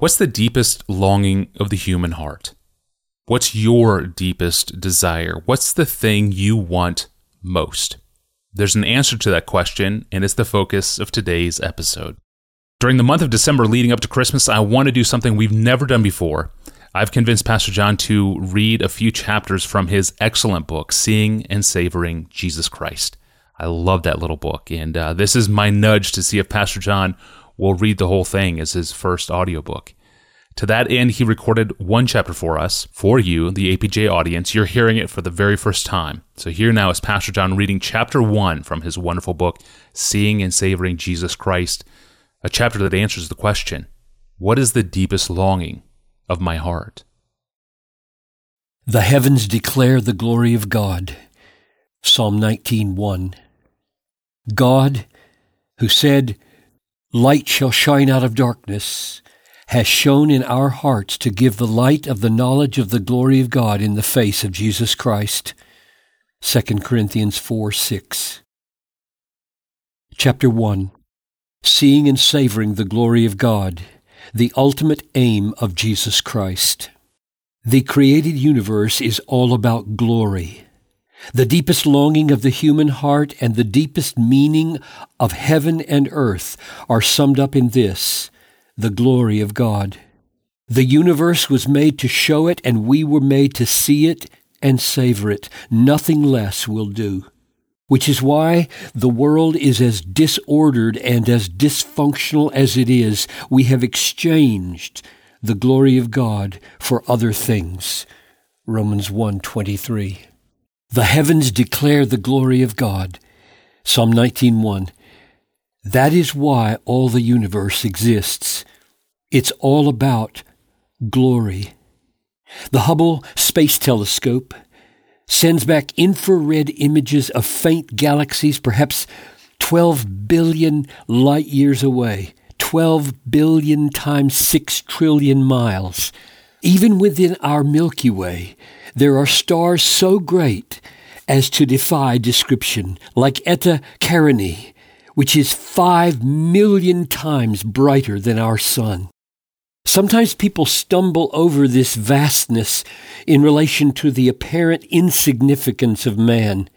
What's the deepest longing of the human heart? What's your deepest desire? What's the thing you want most? There's an answer to that question, and it's the focus of today's episode. During the month of December leading up to Christmas, I want to do something we've never done before. I've convinced Pastor John to read a few chapters from his excellent book, Seeing and Savoring Jesus Christ. I love that little book, and uh, this is my nudge to see if Pastor John will read the whole thing as his first audiobook. To that end, he recorded one chapter for us, for you, the APJ audience. You're hearing it for the very first time. So here now is Pastor John reading chapter one from his wonderful book, Seeing and Savoring Jesus Christ, a chapter that answers the question What is the deepest longing of my heart? The heavens declare the glory of God. Psalm 19:1. God, who said, Light shall shine out of darkness, has shone in our hearts to give the light of the knowledge of the glory of God in the face of Jesus Christ. 2 Corinthians 4 6. Chapter 1 Seeing and Savoring the Glory of God, the ultimate aim of Jesus Christ. The created universe is all about glory. The deepest longing of the human heart and the deepest meaning of heaven and earth are summed up in this the glory of God. The universe was made to show it, and we were made to see it and savor it. Nothing less will do. Which is why the world is as disordered and as dysfunctional as it is. We have exchanged the glory of God for other things. Romans 1:23. The heavens declare the glory of God. Psalm 19:1. That is why all the universe exists. It's all about glory. The Hubble Space Telescope sends back infrared images of faint galaxies, perhaps 12 billion light years away, 12 billion times 6 trillion miles. Even within our Milky Way, there are stars so great as to defy description, like Eta Carinae, which is five million times brighter than our sun. Sometimes people stumble over this vastness in relation to the apparent insignificance of man.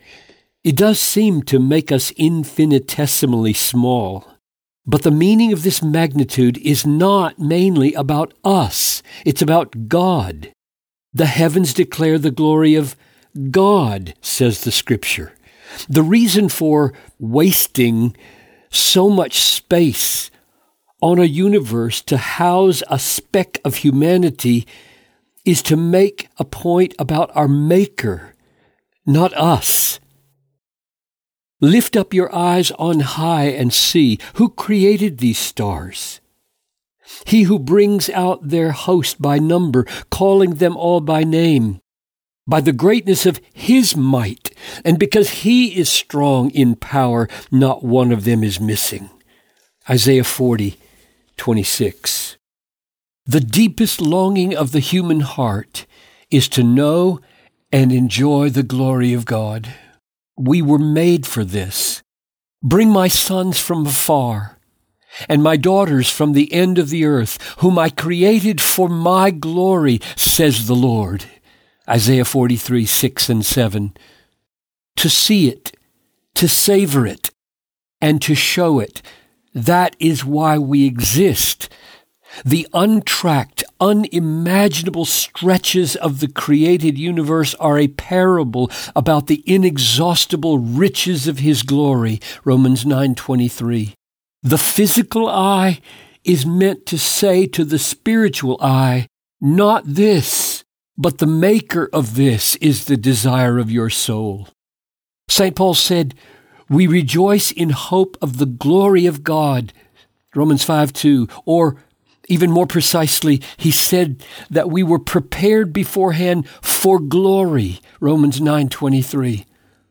It does seem to make us infinitesimally small. But the meaning of this magnitude is not mainly about us, it's about God. The heavens declare the glory of God, says the scripture. The reason for wasting so much space on a universe to house a speck of humanity is to make a point about our Maker, not us. Lift up your eyes on high and see who created these stars. He who brings out their host by number, calling them all by name, by the greatness of his might, and because he is strong in power, not one of them is missing. Isaiah 40, 26. The deepest longing of the human heart is to know and enjoy the glory of God. We were made for this. Bring my sons from afar and my daughters from the end of the earth, whom I created for my glory, says the Lord. Isaiah 43, 6 and 7. To see it, to savor it, and to show it, that is why we exist. The untracked, unimaginable stretches of the created universe are a parable about the inexhaustible riches of his glory. Romans 9:23. The physical eye is meant to say to the spiritual eye, not this, but the maker of this is the desire of your soul. St. Paul said, we rejoice in hope of the glory of God. Romans 5 2. Or even more precisely, he said that we were prepared beforehand for glory. Romans 9 23.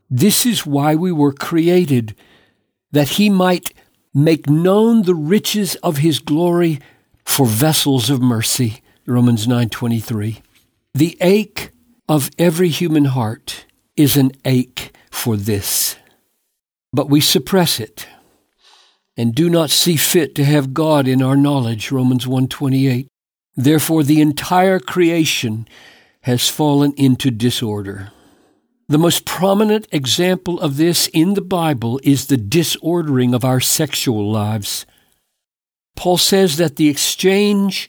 This is why we were created, that he might make known the riches of his glory for vessels of mercy. Romans 9:23. The ache of every human heart is an ache for this but we suppress it and do not see fit to have God in our knowledge Romans 1:28 Therefore, the entire creation has fallen into disorder. The most prominent example of this in the Bible is the disordering of our sexual lives. Paul says that the exchange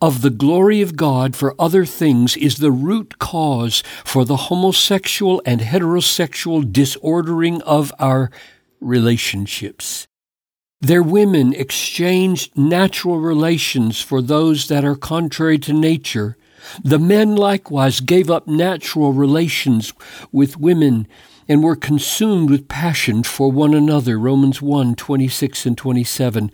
of the glory of God for other things is the root cause for the homosexual and heterosexual disordering of our relationships. Their women exchanged natural relations for those that are contrary to nature. The men likewise gave up natural relations with women and were consumed with passion for one another. Romans 1 26 and 27.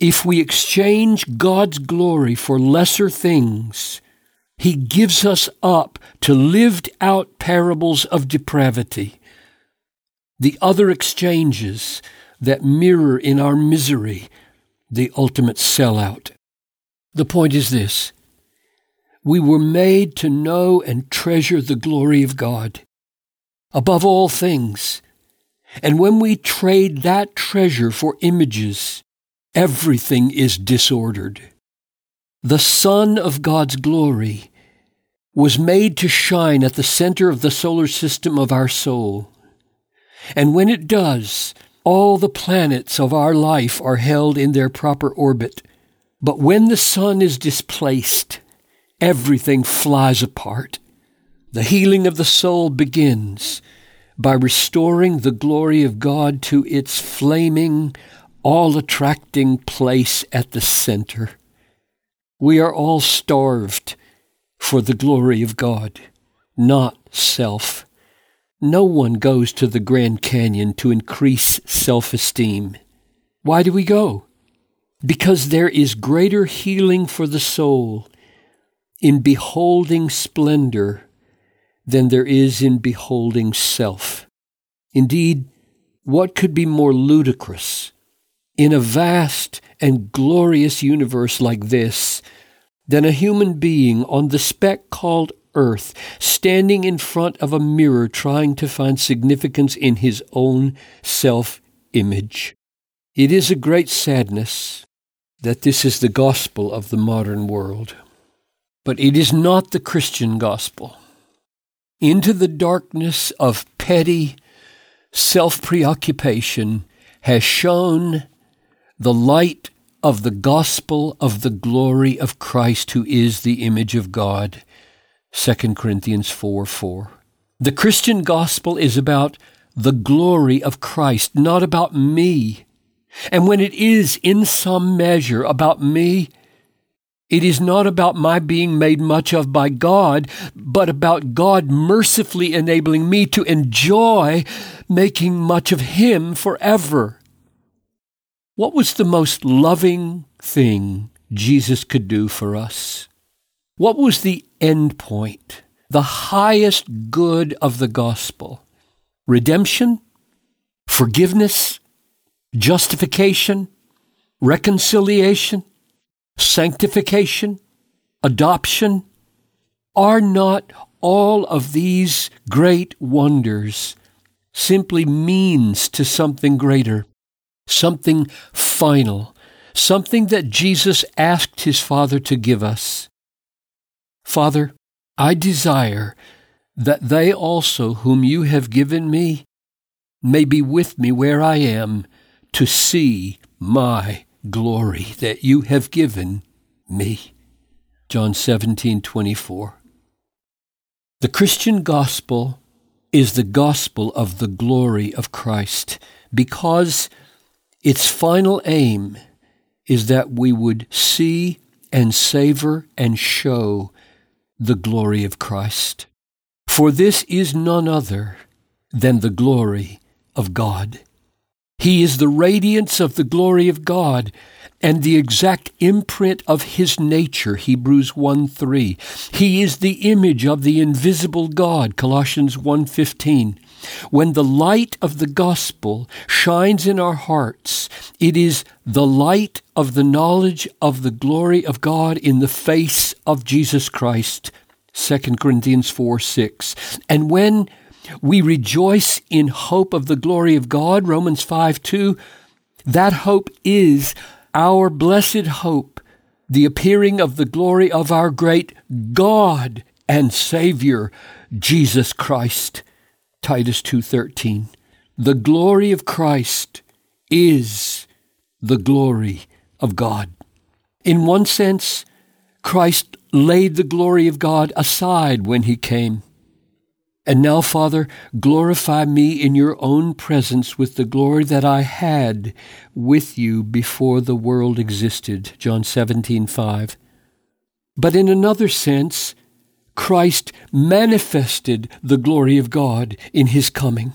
If we exchange God's glory for lesser things, He gives us up to lived out parables of depravity. The other exchanges that mirror in our misery the ultimate sellout. The point is this we were made to know and treasure the glory of God above all things. And when we trade that treasure for images, everything is disordered. The sun of God's glory was made to shine at the center of the solar system of our soul. And when it does, all the planets of our life are held in their proper orbit. But when the sun is displaced, everything flies apart. The healing of the soul begins by restoring the glory of God to its flaming, all attracting place at the center. We are all starved for the glory of God, not self. No one goes to the Grand Canyon to increase self esteem. Why do we go? Because there is greater healing for the soul in beholding splendor than there is in beholding self. Indeed, what could be more ludicrous in a vast and glorious universe like this than a human being on the speck called earth, standing in front of a mirror trying to find significance in his own self image? It is a great sadness that this is the gospel of the modern world. But it is not the Christian gospel into the darkness of petty self preoccupation has shone the light of the gospel of the glory of Christ, who is the image of God. 2 Corinthians 4 4. The Christian gospel is about the glory of Christ, not about me. And when it is in some measure about me, it is not about my being made much of by God, but about God mercifully enabling me to enjoy making much of Him forever. What was the most loving thing Jesus could do for us? What was the end point, the highest good of the gospel? Redemption? Forgiveness? Justification? Reconciliation? Sanctification, adoption, are not all of these great wonders simply means to something greater, something final, something that Jesus asked his Father to give us? Father, I desire that they also whom you have given me may be with me where I am to see my glory that you have given me. John 17:24. The Christian gospel is the gospel of the glory of Christ because its final aim is that we would see and savor and show the glory of Christ. For this is none other than the glory of God. He is the radiance of the glory of God and the exact imprint of his nature Hebrews 1 3 he is the image of the invisible God Colossians 1:15 when the light of the gospel shines in our hearts it is the light of the knowledge of the glory of God in the face of Jesus Christ 2 Corinthians 4 6 and when we rejoice in hope of the glory of God, Romans 5 2. That hope is our blessed hope the appearing of the glory of our great God and Savior, Jesus Christ. Titus 2:13. The glory of Christ is the glory of God. In one sense, Christ laid the glory of God aside when he came. And now, Father, glorify me in your own presence with the glory that I had with you before the world existed. John 17, 5. But in another sense, Christ manifested the glory of God in his coming.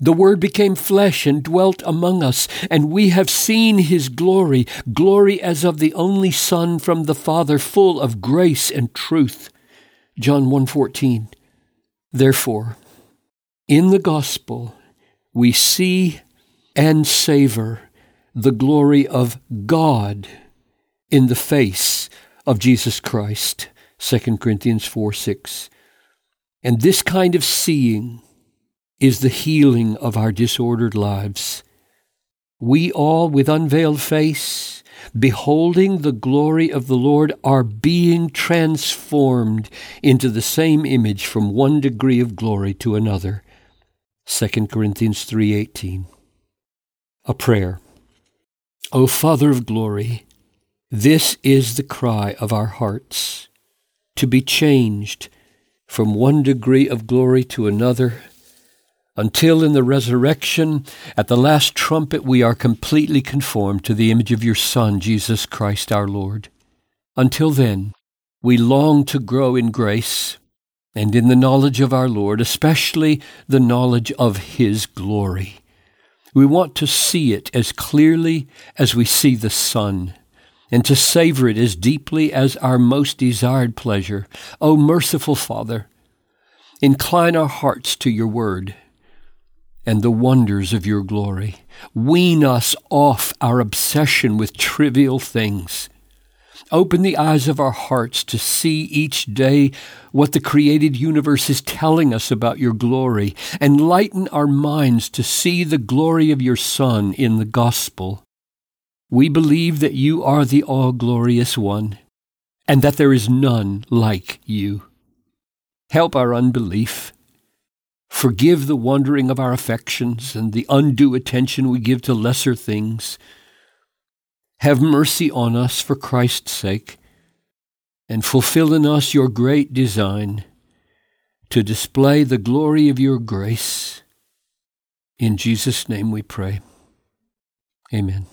The Word became flesh and dwelt among us, and we have seen His glory, glory as of the only Son from the Father, full of grace and truth. John 1:14. Therefore, in the gospel, we see and savor the glory of God in the face of Jesus Christ. 2 Corinthians 4 6. And this kind of seeing is the healing of our disordered lives. We all, with unveiled face, beholding the glory of the Lord, are being transformed into the same image from one degree of glory to another. 2 Corinthians 3:18. A prayer. O Father of glory, this is the cry of our hearts, to be changed from one degree of glory to another until in the resurrection, at the last trumpet, we are completely conformed to the image of your Son, Jesus Christ our Lord. Until then, we long to grow in grace and in the knowledge of our Lord, especially the knowledge of His glory. We want to see it as clearly as we see the sun, and to savor it as deeply as our most desired pleasure. O merciful Father, incline our hearts to your word and the wonders of your glory. Wean us off our obsession with trivial things. Open the eyes of our hearts to see each day what the created universe is telling us about your glory. Enlighten our minds to see the glory of your Son in the gospel. We believe that you are the all glorious one, and that there is none like you. Help our unbelief Forgive the wandering of our affections and the undue attention we give to lesser things. Have mercy on us for Christ's sake, and fulfill in us your great design to display the glory of your grace. In Jesus' name we pray. Amen.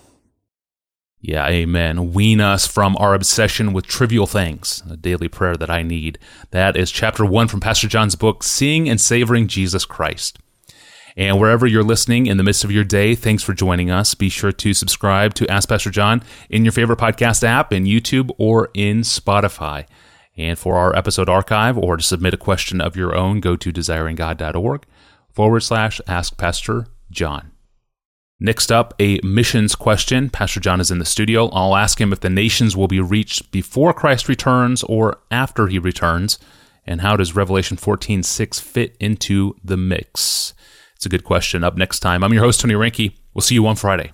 Yeah, amen. Wean us from our obsession with trivial things, a daily prayer that I need. That is chapter one from Pastor John's book, Seeing and Savoring Jesus Christ. And wherever you're listening in the midst of your day, thanks for joining us. Be sure to subscribe to Ask Pastor John in your favorite podcast app, in YouTube, or in Spotify. And for our episode archive or to submit a question of your own, go to desiringgod.org forward slash Ask Pastor John. Next up, a missions question. Pastor John is in the studio. I'll ask him if the nations will be reached before Christ returns or after he returns, and how does Revelation 14:6 fit into the mix? It's a good question. Up next time, I'm your host Tony Reinke. We'll see you on Friday.